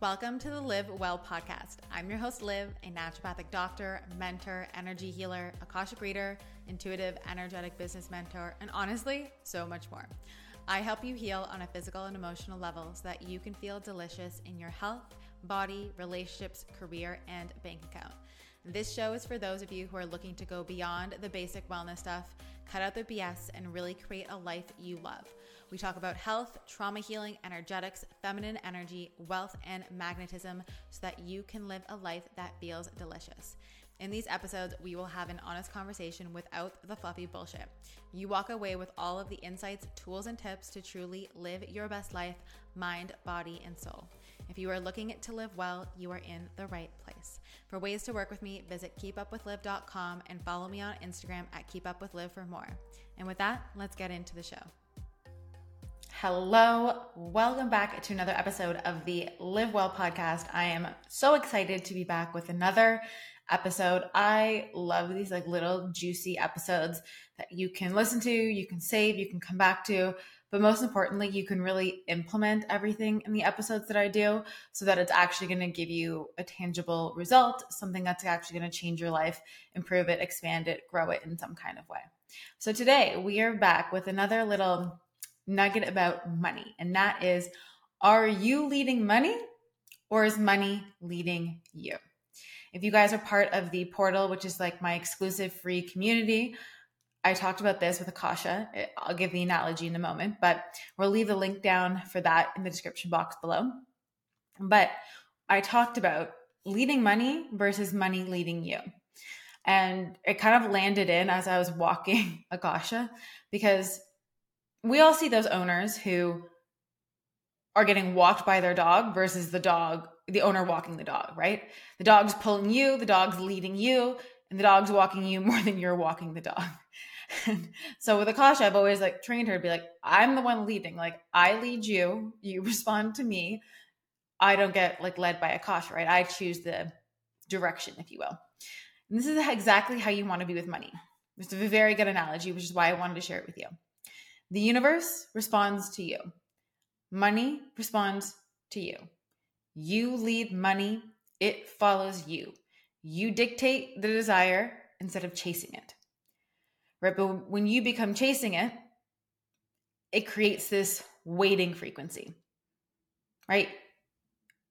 Welcome to the Liv Well podcast. I'm your host, Liv, a naturopathic doctor, mentor, energy healer, Akashic reader, intuitive, energetic business mentor, and honestly, so much more. I help you heal on a physical and emotional level so that you can feel delicious in your health, body, relationships, career, and bank account. This show is for those of you who are looking to go beyond the basic wellness stuff, cut out the BS, and really create a life you love. We talk about health, trauma healing, energetics, feminine energy, wealth, and magnetism so that you can live a life that feels delicious. In these episodes, we will have an honest conversation without the fluffy bullshit. You walk away with all of the insights, tools, and tips to truly live your best life, mind, body, and soul. If you are looking to live well, you are in the right place. For ways to work with me, visit keepupwithliv.com and follow me on Instagram at keepupwithliv for more. And with that, let's get into the show. Hello, welcome back to another episode of the Liv Well podcast. I am so excited to be back with another episode. I love these like little juicy episodes that you can listen to, you can save, you can come back to, but most importantly, you can really implement everything in the episodes that I do so that it's actually going to give you a tangible result, something that's actually going to change your life, improve it, expand it, grow it in some kind of way. So today we are back with another little nugget about money, and that is are you leading money or is money leading you? If you guys are part of the portal, which is like my exclusive free community, I talked about this with Akasha. I'll give the analogy in a moment, but we'll leave the link down for that in the description box below. But I talked about leading money versus money leading you. And it kind of landed in as I was walking Akasha because we all see those owners who are getting walked by their dog versus the dog the owner walking the dog, right? The dog's pulling you, the dog's leading you, and the dog's walking you more than you're walking the dog. so with Akasha, I've always like trained her to be like, I'm the one leading. Like I lead you, you respond to me. I don't get like led by Akasha, right? I choose the direction, if you will. And this is exactly how you want to be with money. It's a very good analogy, which is why I wanted to share it with you. The universe responds to you. Money responds to you. You lead money, it follows you. You dictate the desire instead of chasing it. Right? But when you become chasing it, it creates this waiting frequency. Right?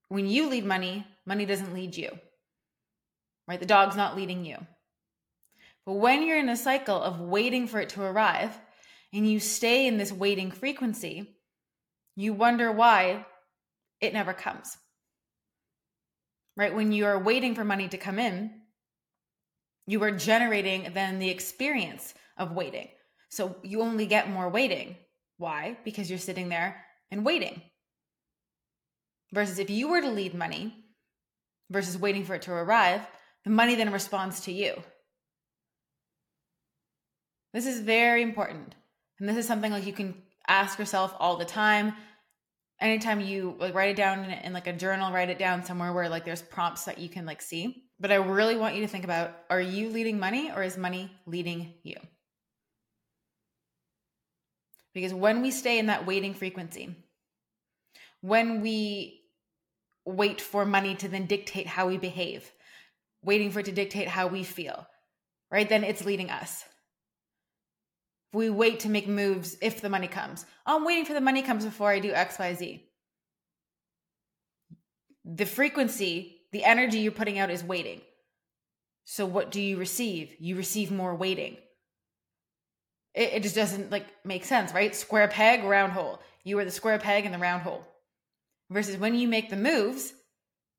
When you lead money, money doesn't lead you. Right? The dog's not leading you. But when you're in a cycle of waiting for it to arrive and you stay in this waiting frequency, you wonder why it never comes right? When you are waiting for money to come in, you are generating then the experience of waiting. So you only get more waiting. Why? Because you're sitting there and waiting. Versus if you were to lead money versus waiting for it to arrive, the money then responds to you. This is very important. And this is something like you can ask yourself all the time anytime you like write it down in, in, like a journal write it down somewhere where like there's prompts that you can like see. But i really want you to think about are you leading money or is money leading you? Because when we stay in that waiting frequency when we wait for money to then dictate how we behave waiting for it to dictate how we feel right then it's leading us we wait to make moves if the money comes. Oh, I'm waiting for the money comes before I do XYZ. The frequency, the energy you're putting out is waiting. So what do you receive? You receive more waiting. It, it just doesn't like make sense, right? Square peg, round hole. You are the square peg in the round hole. Versus when you make the moves,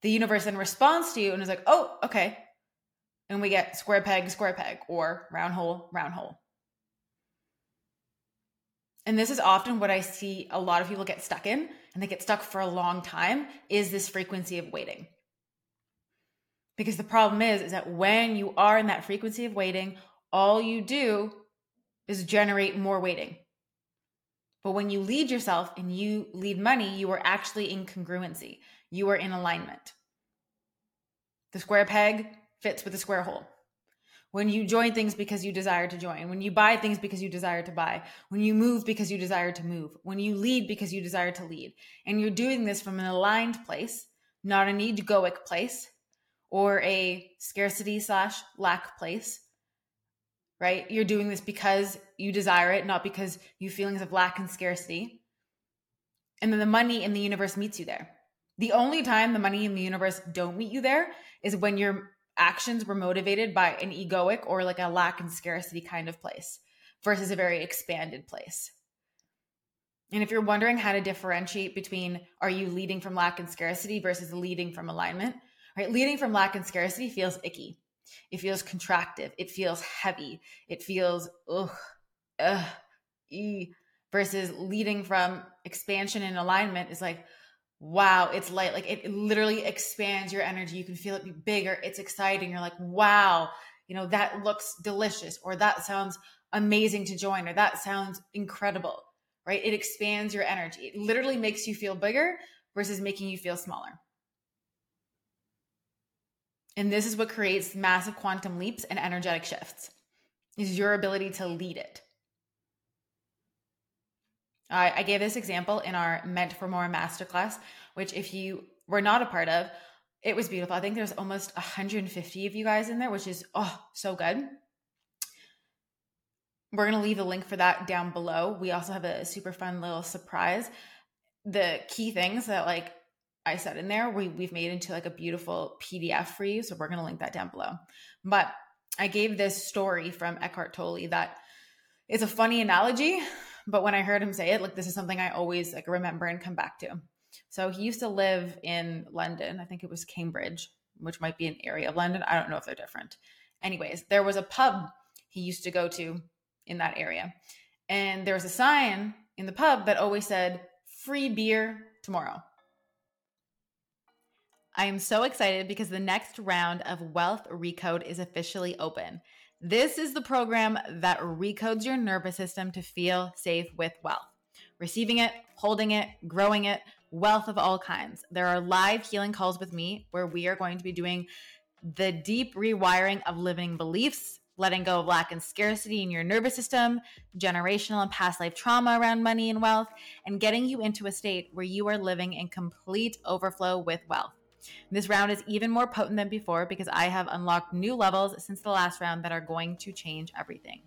the universe then responds to you and is like, oh, okay. And we get square peg, square peg, or round hole, round hole. And this is often what I see a lot of people get stuck in, and they get stuck for a long time, is this frequency of waiting. Because the problem is, is that when you are in that frequency of waiting, all you do is generate more waiting. But when you lead yourself and you lead money, you are actually in congruency. You are in alignment. The square peg fits with the square hole when you join things because you desire to join, when you buy things because you desire to buy, when you move because you desire to move, when you lead because you desire to lead. And you're doing this from an aligned place, not an egoic place or a scarcity slash lack place, right? You're doing this because you desire it, not because you feelings of lack and scarcity. And then the money in the universe meets you there. The only time the money in the universe don't meet you there is when your actions were motivated by an egoic or like a lack and scarcity kind of place versus a very expanded place. And if you're wondering how to differentiate between are you leading from lack and scarcity versus leading from alignment, right? Leading from lack and scarcity feels icky. It feels contractive. It feels heavy. It feels ugh, ugh, e. Versus leading from expansion and alignment is like, wow, it's light. Like it literally expands your energy. You can feel it be bigger. It's exciting. You're like, wow, you know, that looks delicious, or that sounds amazing to join, or that sounds incredible right? It expands your energy. It literally makes you feel bigger versus making you feel smaller. And this is what creates massive quantum leaps and energetic shifts is your ability to lead it. I, I gave this example in our Meant for More masterclass, which if you were not a part of, it was beautiful. I think there's almost 150 of you guys in there, which is oh so good. We're to leave a link for that down below. We also have a super fun little surprise. The key things that like I said in there, we, we've made into like a beautiful PDF for you. So we're to link that down below. But I gave this story from Eckhart Tolle that it's a funny analogy, but when I heard him say it, like this is something I always like remember and come back to. So he used to live in London. I think it was Cambridge, which might be an area of London. I don't know if they're different. Anyways, there was a pub he used to go to in that area. And there was a sign in the pub that always said, free beer tomorrow. I am so excited because the next round of Wealth Recode is officially open. This is the program that recodes your nervous system to feel safe with wealth. Receiving it, holding it, growing it, wealth of all kinds. There are live healing calls with me where we are going to be doing the deep rewiring of limiting beliefs, letting go of lack and scarcity in your nervous system, generational and past life trauma around money and wealth, and getting you into a state where you are living in complete overflow with wealth. This round is even more potent than before because I have unlocked new levels since the last round that are going to change everything.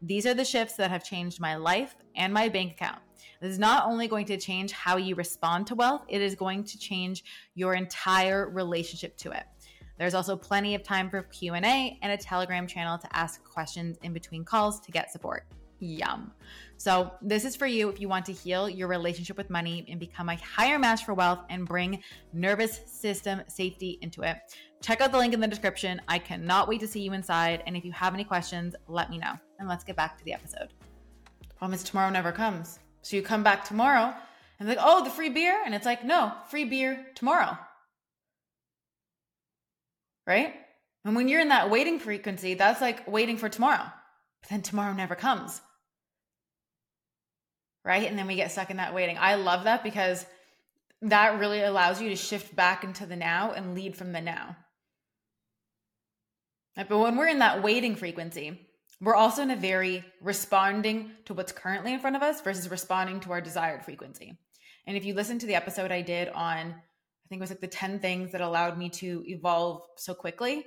These are the shifts that have changed my life and my bank account. This is not only going to change how you respond to wealth, it is going to change your entire relationship to it. There's also plenty of time for Q&A and a Telegram channel to ask questions in between calls to get support. Yum. So, this is for you if you want to heal your relationship with money and become a higher match for wealth and bring nervous system safety into it. Check out the link in the description. I cannot wait to see you inside. And if you have any questions, let me know. And let's get back to the episode. The problem is tomorrow never comes. So you come back tomorrow and like, oh, the free beer? And it's like, no, free beer tomorrow right? And when you're in that waiting frequency, that's like waiting for tomorrow. But then tomorrow never comes. Right? And then we get stuck in that waiting. I love that because that really allows you to shift back into the now and lead from the now. But when we're in that waiting frequency, we're also in a very responding to what's currently in front of us versus responding to our desired frequency. And if you listen to the episode I did on I think it was like the 10 things that allowed me to evolve so quickly.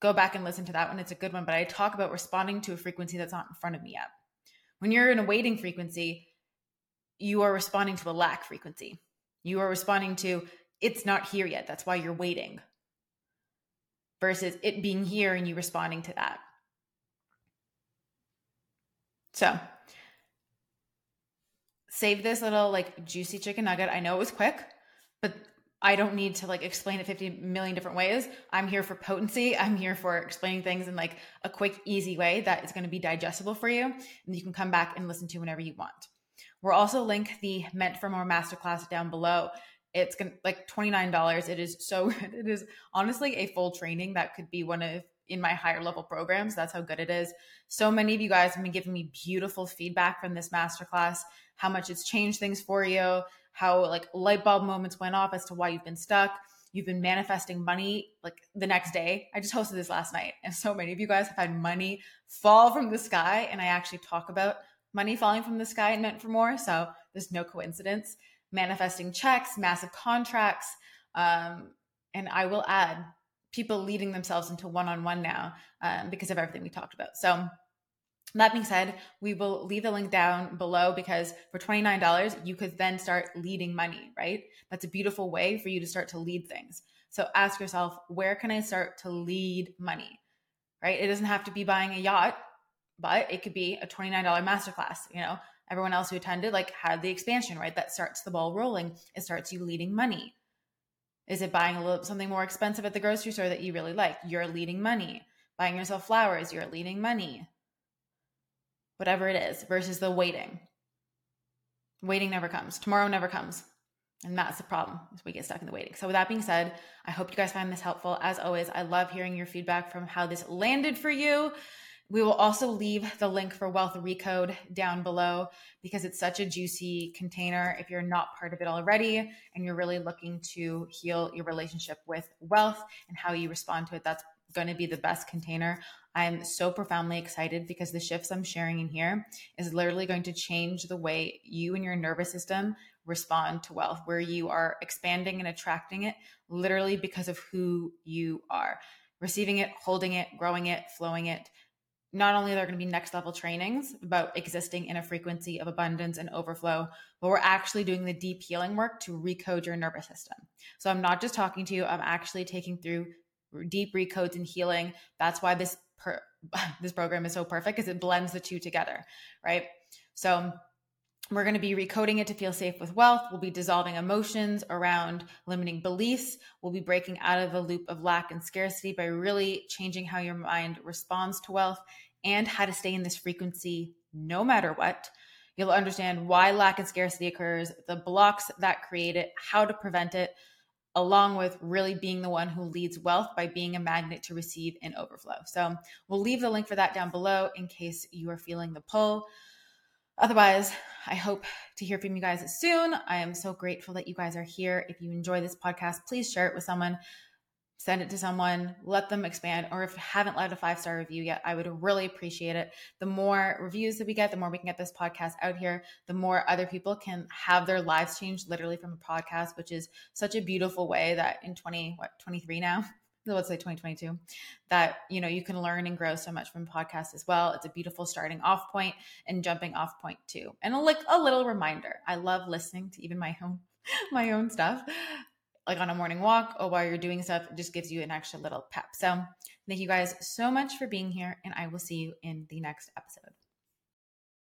Go back and listen to that one. It's a good one. But I talk about responding to a frequency that's not in front of me yet. When you're in a waiting frequency, you are responding to a lack frequency. You are responding to it's not here yet. That's why you're waiting. Versus it being here and you responding to that. So, save this little like juicy chicken nugget. I know it was quick, but I don't need to like explain it 50 million different ways. I'm here for potency. I'm here for explaining things in like a quick, easy way that is going to be digestible for you and you can come back and listen to whenever you want. We'll also link the Meant for More masterclass down below. It's to like $29. It is so good. It is honestly a full training that could be one of in my higher level programs. That's how good it is. So many of you guys have been giving me beautiful feedback from this masterclass, how much it's changed things for you, how like light bulb moments went off as to why you've been stuck. You've been manifesting money like the next day. I just hosted this last night, and so many of you guys have had money fall from the sky. And I actually talk about money falling from the sky and meant for more. So there's no coincidence. Manifesting checks, massive contracts, Um, and I will add people leading themselves into one on one now um, because of everything we talked about. So, that being said, we will leave the link down below because for $29, you could then start leading money, right? That's a beautiful way for you to start to lead things. So ask yourself, where can I start to lead money? Right? It doesn't have to be buying a yacht, but it could be a $29 masterclass. You know, everyone else who attended like had the expansion, right? That starts the ball rolling. It starts you leading money. Is it buying a little something more expensive at the grocery store that you really like? You're leading money. Buying yourself flowers, you're leading money. Whatever it is, versus the waiting. Waiting never comes. Tomorrow never comes. And that's the problem is we get stuck in the waiting. So with that being said, I hope you guys find this helpful. As always, I love hearing your feedback from how this landed for you. We will also leave the link for Wealth Recode down below because it's such a juicy container. If you're not part of it already and you're really looking to heal your relationship with wealth and how you respond to it, that's going to be the best container. I'm so profoundly excited because the shifts I'm sharing in here is literally going to change the way you and your nervous system respond to wealth, where you are expanding and attracting it literally because of who you are. Receiving it, holding it, growing it, flowing it. Not only are there going to be next level trainings about existing in a frequency of abundance and overflow, but we're actually doing the deep healing work to recode your nervous system. So I'm not just talking to you, I'm actually taking through deep recodes and healing. That's why this per, this program is so perfect because it blends the two together, right? So we're going to be recoding it to feel safe with wealth. We'll be dissolving emotions around limiting beliefs. We'll be breaking out of the loop of lack and scarcity by really changing how your mind responds to wealth and how to stay in this frequency no matter what. You'll understand why lack and scarcity occurs, the blocks that create it, how to prevent it, along with really being the one who leads wealth by being a magnet to receive and overflow. So we'll leave the link for that down below in case you are feeling the pull. Otherwise, I hope to hear from you guys soon. I am so grateful that you guys are here. If you enjoy this podcast, please share it with someone, send it to someone, let them expand. Or if you haven't left a five star review yet, I would really appreciate it. The more reviews that we get, the more we can get this podcast out here, the more other people can have their lives changed literally from a podcast, which is such a beautiful way that in 20, what, 23 now? let's say 2022 that you know you can learn and grow so much from podcasts as well it's a beautiful starting off point and jumping off point too and a, like a little reminder i love listening to even my own my own stuff like on a morning walk or while you're doing stuff it just gives you an extra little pep. So thank you guys so much for being here and i will see you in the next episode